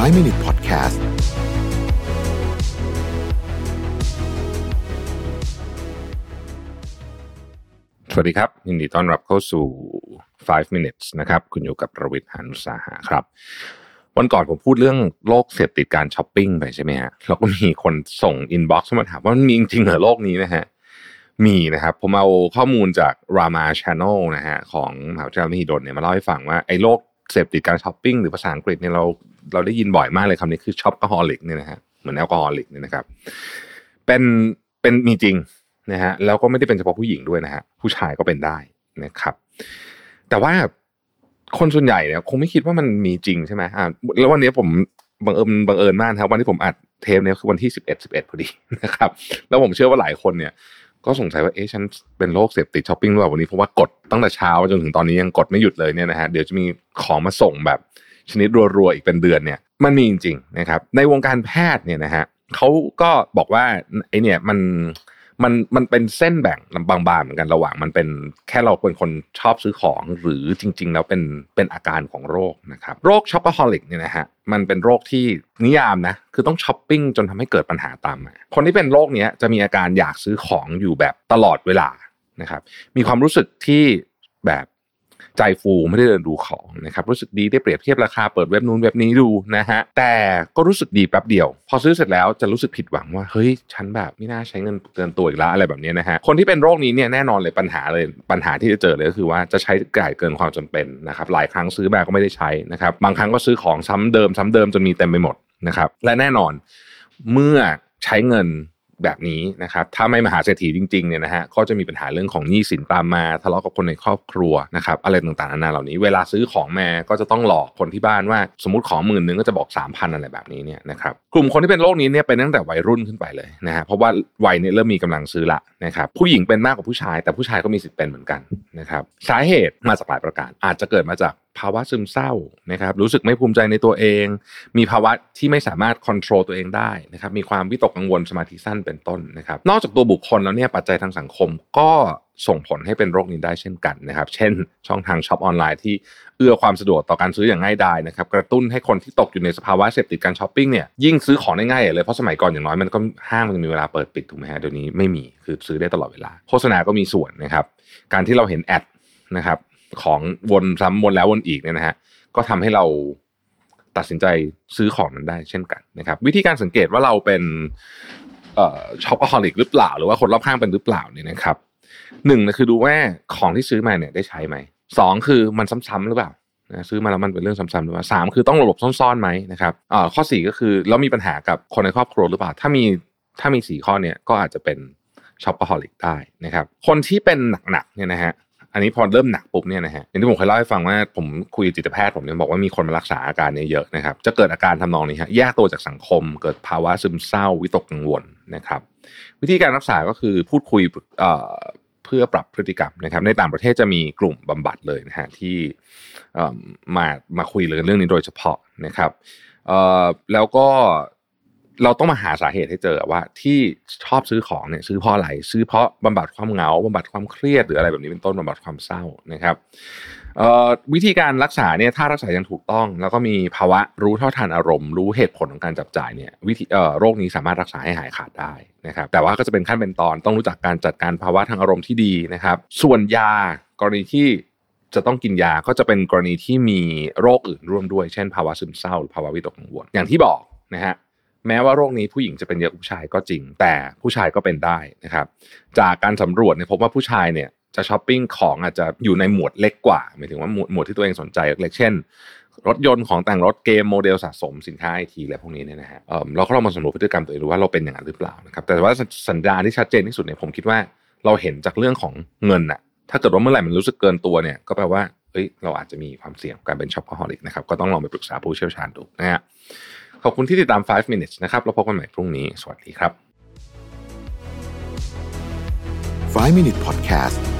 5 Minute Podcast สวัสดีครับ ยินดีต้อนรับเข้าสู่ 5 minutes นะครับ คุณอยู่กับประวิทย์หานุสาหะครับ วันก่อนผมพูดเรื่องโรคเสพติดการช้อปปิ้งไปใช่ไหมฮะแล้วก็มีคนส่ง inbox มาถามว่ามันมีจริงเหรอโรคนี้นะฮะมีนะครับ ผมเอาข้อมูลจาก Rama Channel นะฮะของมหาวิทยาลัยมหิดลเนี่ยมาเล่าให้ฟังว่าไอ้โรค เสพติดการช้อปปิ้งหรือภาษาอังกฤษเนี่ยเราเราได้ยินบ่อยมากเลยคำนี้คือ shopaholic เนี่ยนะฮะเหมือน alcoholic เนี่ยนะครับ เป็นเป็นมีจริงนะฮะแล้วก็ไม่ได้เป็นเฉพาะผู้หญิงด้วยนะฮะผู้ชายก็เป็นได้นะครับ แต่ว่าคนส่วนใหญ่เนี่ยคงไม่คิดว่ามันมีจริงใช่ไหมอ่าแล้ววันนี้ผมบังเอิญบังเอิญมากครับวันที่ผมอัดเทปเนี่ยคือวันที่สิบเอ็ดสิบเอ็ดพอดีนะครับ แล้วผมเชื่อว่าหลายคนเนี่ย ก็สงสัยว่าเอ๊ะฉันเป็นโรคเสพติดช้อปปิ้งหรือเปล่าวันนี้เพราะว่ากดตั้งแต่เช้าจนถึงตอนนี้ยังกดไม่หยุดเลยเนี่ยนะฮะเดี๋ยวจะมีของมาส่งแบบชนิดรัวๆอีกเป็นเดือนเนี่ยมันมีจริงๆนะครับในวงการแพทย์เนี่ยนะฮะเขาก็บอกว่าไอ้เนี่ยมัน มันมันเป็นเส้นแบ่งบางๆเหมือนกันระหว่างมันเป็นแค่เราเป็นคนชอบซื้อของหรือจริง ๆ แล้วเป็นเป็นอาการของโรคนะครับโรค shopaholic เนี่ยนะฮะมันเป็นโรคที่นิยามนะคือต้องช้อปปิ้งจนทำให้เกิดปัญหาตามมาคนที่เป็นโรคเนี้ยจะมีอาการอยากซื้อของอยู่แบบตลอดเวลานะครับมีความรู้สึกที่แบบ ใจฟูไม่ได้เดินดูของนะครับรู้สึกดีได้เปรียบเทียบราคาเปิดเว็บนู้นเว็บนี้ดูนะฮะแต่ก็รู้สึกดีแป๊บเดียว พอซื้อเสร็จแล้วจะรู้สึกผิดหวังว่าเฮ้ยฉันแบบไม่น่าใช้เงินเกินตัวอีกแล้วอะไรแบบนี้นะฮะคนที่เป็นโรคนี้เนี่ยแน่นอนเลยปัญหาเลยปัญหาที่จะเจอเลยก็คือว่าจะใช้จ่ายเกินความจำเป็นนะครับหลายครั้งซื้อแบบก็ไม่ได้ใช้นะครับบางครั้งก็ซื้อของซ้ำเดิมซ้ำเดิมจนมีเต็มไปหมดนะครับและแน่นอนเมื่อใช้เงิน แบบนี้นะครับถ้าไม่มหาเศรษฐีจริงๆเนี่ยนะฮะก็จะมีปัญหาเรื่องของหนี้สินตามมาทะเลาะกับคนในครอบครัวนะครับอะไรต่างๆนานาเหล่านี้ เวลาซื้อของมาก็จะต้องหลอกคนที่บ้านว่า สมมติของหมื่นนึงก็จะบอก3 0 0 0อะไรแบบนี้เนี่ยนะครับกลุ่มคนที่เป็นโรคนี้เนี่ยเป็นตั้งแต่วัยรุ่นขึ้นไปเลยนะฮะเพราะว่าวัยเนี่ยเริ่มมีกำลังซื้อละนะครับผู้หญิงเป็นมากกว่าผู้ชาย แต่ผู้ชายก็มีสิทธิ์เป็นเหมือนกันนะครับสาเหตุมาจากหลายประการอาจจะเกิดมาจากภาวะซึมเศร้านะครับ รู้สึกไม่ภูมิใจในตัวเอง มีภาวะที่ไม่สามารถควบคุมตัวเองได้นะครับ มีความวิตกกังวลสมาธิสั้นเป็นต้นนะครับ นอกจากตัวบุคคลแล้วเนี่ยปัจจัยทางสังคมก็ส่งผลให้เป็นโรคนี้ได้เช่นกันนะครับ เช่น ช่องทางช้อปออนไลน์ที่เอื้อความสะดวกต่อการซื้ออย่างง่ายดายนะครับ กระตุ้นให้คนที่ตกอยู่ในสภาวะเสพติดการช้อปปิ้งเนี่ยยิ่งซื้อของได้ง่ายเลยเพราะสมัยก่อนอย่างน้อยมันก็ห้างมันมีเวลาเปิดปิดถูกไหมฮะเดี๋ยวนี้ไม่มีคือซื้อได้ตลอดเวลา โฆษณาก็มีส่วนนะครับ การที่เราเห็น ad นะครับ ของวนซ้ำวนแล้ววนอีกเนี่ยนะฮะก็ทำให้เราตัดสินใจซื้อของนั้นได้เช่นกันนะครับ วิธีการสังเกตว่าเราเป็น shopaholic หรือเปล่า หรือว่าคนรอบข้างเป็นหรือเปล่าเนี่ยนะครับหนึ่งนะคือดูว่าของที่ซื้อมาเนี่ยได้ใช้ไหมสองคือมันซ้ำๆหรือเปล่าซื้อมาแล้วมันเป็นเรื่องซ้ำๆหรือเปล่าสามคือต้องหลบซ่อนๆไหมนะครับข้อสี่ก็คือแล้วมีปัญหากับคนในครอบครัวหรือเปล่า ถ้ามีถ้ามีสี่ข้อเนี่ยก็อาจจะเป็นshopaholic ได้นะครับ คนที่เป็นหนักๆเนี่ยนะฮะ อันนี้พอเริ่มหนักปุ๊บเนี่ยนะฮะอย่างที่ผมเคยเล่าให้ฟังว่าผมคุยกับจิตแพทย์ผมเนี่ยบอกว่ามีคนมารักษาอาการนี้เยอะนะครับจะเกิดอาการทำนองนี้ฮะแยกตัวจากสังคม เกิดภาวะซึมเศร้าวิตกกังวลนะครับวิธีการรักษาก็คือพูดคุยเพื่อปรับพฤติกรรมนะครับ ในต่างประเทศจะมีกลุ่มบำบัดเลยนะฮะที่มามาคุยเรื่องนี้โดยเฉพาะนะครับแล้วก็ เราต้องมาหาสาเหตุให้เจอว่าที่ชอบซื้อของเนี่ยซื้อเพราะอะไรซื้อเพราะบำบัดความเหงาบำบัดความเครียดหรืออะไรแบบนี้เป็นต้นบำบัดความเศร้านะครับวิธีการรักษาเนี่ยถ้ารักษาอย่างถูกต้อง แล้วก็มีภาวะรู้เท่าทันอารมณ์ รู้เหตุผลของการจับจ่ายเนี่ยวิธีโรคนี้สามารถรักษาให้หายขาดได้นะครับแต่ว่าก็จะเป็นขั้นเป็นตอนต้องรู้จักการจัดการภาวะทางอารมณ์ที่ดีนะครับ ส่วนยากรณีที่จะต้องกินยาก็จะเป็นกรณีที่มีโรคอื่นร่วมด้วย เช่น ภาวะซึมเศร้าหรือภาวะวิตกกังวลอย่างที่บอกนะฮะ แม้ว่าโรคนี้ผู้หญิงจะเป็นเยอะผู้ชายก็จริง แต่ผู้ชายก็เป็นได้นะครับ จากการสำรวจเนี่ยพบว่าผู้ชายเนี่ยจะช้อปปิ้งของอาจจะอยู่ในหมวดเล็กกว่าหมายถึงว่าหมวดหมวดที่ตัวเองสนใจเล็กเช่น รถยนต์ของแต่งรถเกมโมเดลสะสมสินค้าไอทีอะไรพวกนี้เนี่ยนะฮะเราก็ลองมาสำรวจพฤติกรรมตัวเองดูว่าเราเป็นอย่างนั้นหรือเปล่านะครับแต่ว่าสัญญาณที่ชัดเจนที่สุดเนี่ยผมคิดว่าเราเห็นจากเรื่องของเงินอะถ้าเกิดว่าเมื่อไหร่มันรู้สึกเกินตัวเนี่ยก็แปลว่าเฮ้ยเราอาจจะมีความเสี่ยงการเป็น shopaholic นะครับก็ต้องลองไปปรึกษาผู้เชี่ยวชาญดูนะฮะ ขอบคุณที่ติดตาม 5 minutes นะครับแล้วพบกันใหม่พรุ่งนี้ สวัสดีครับ 5 minute podcast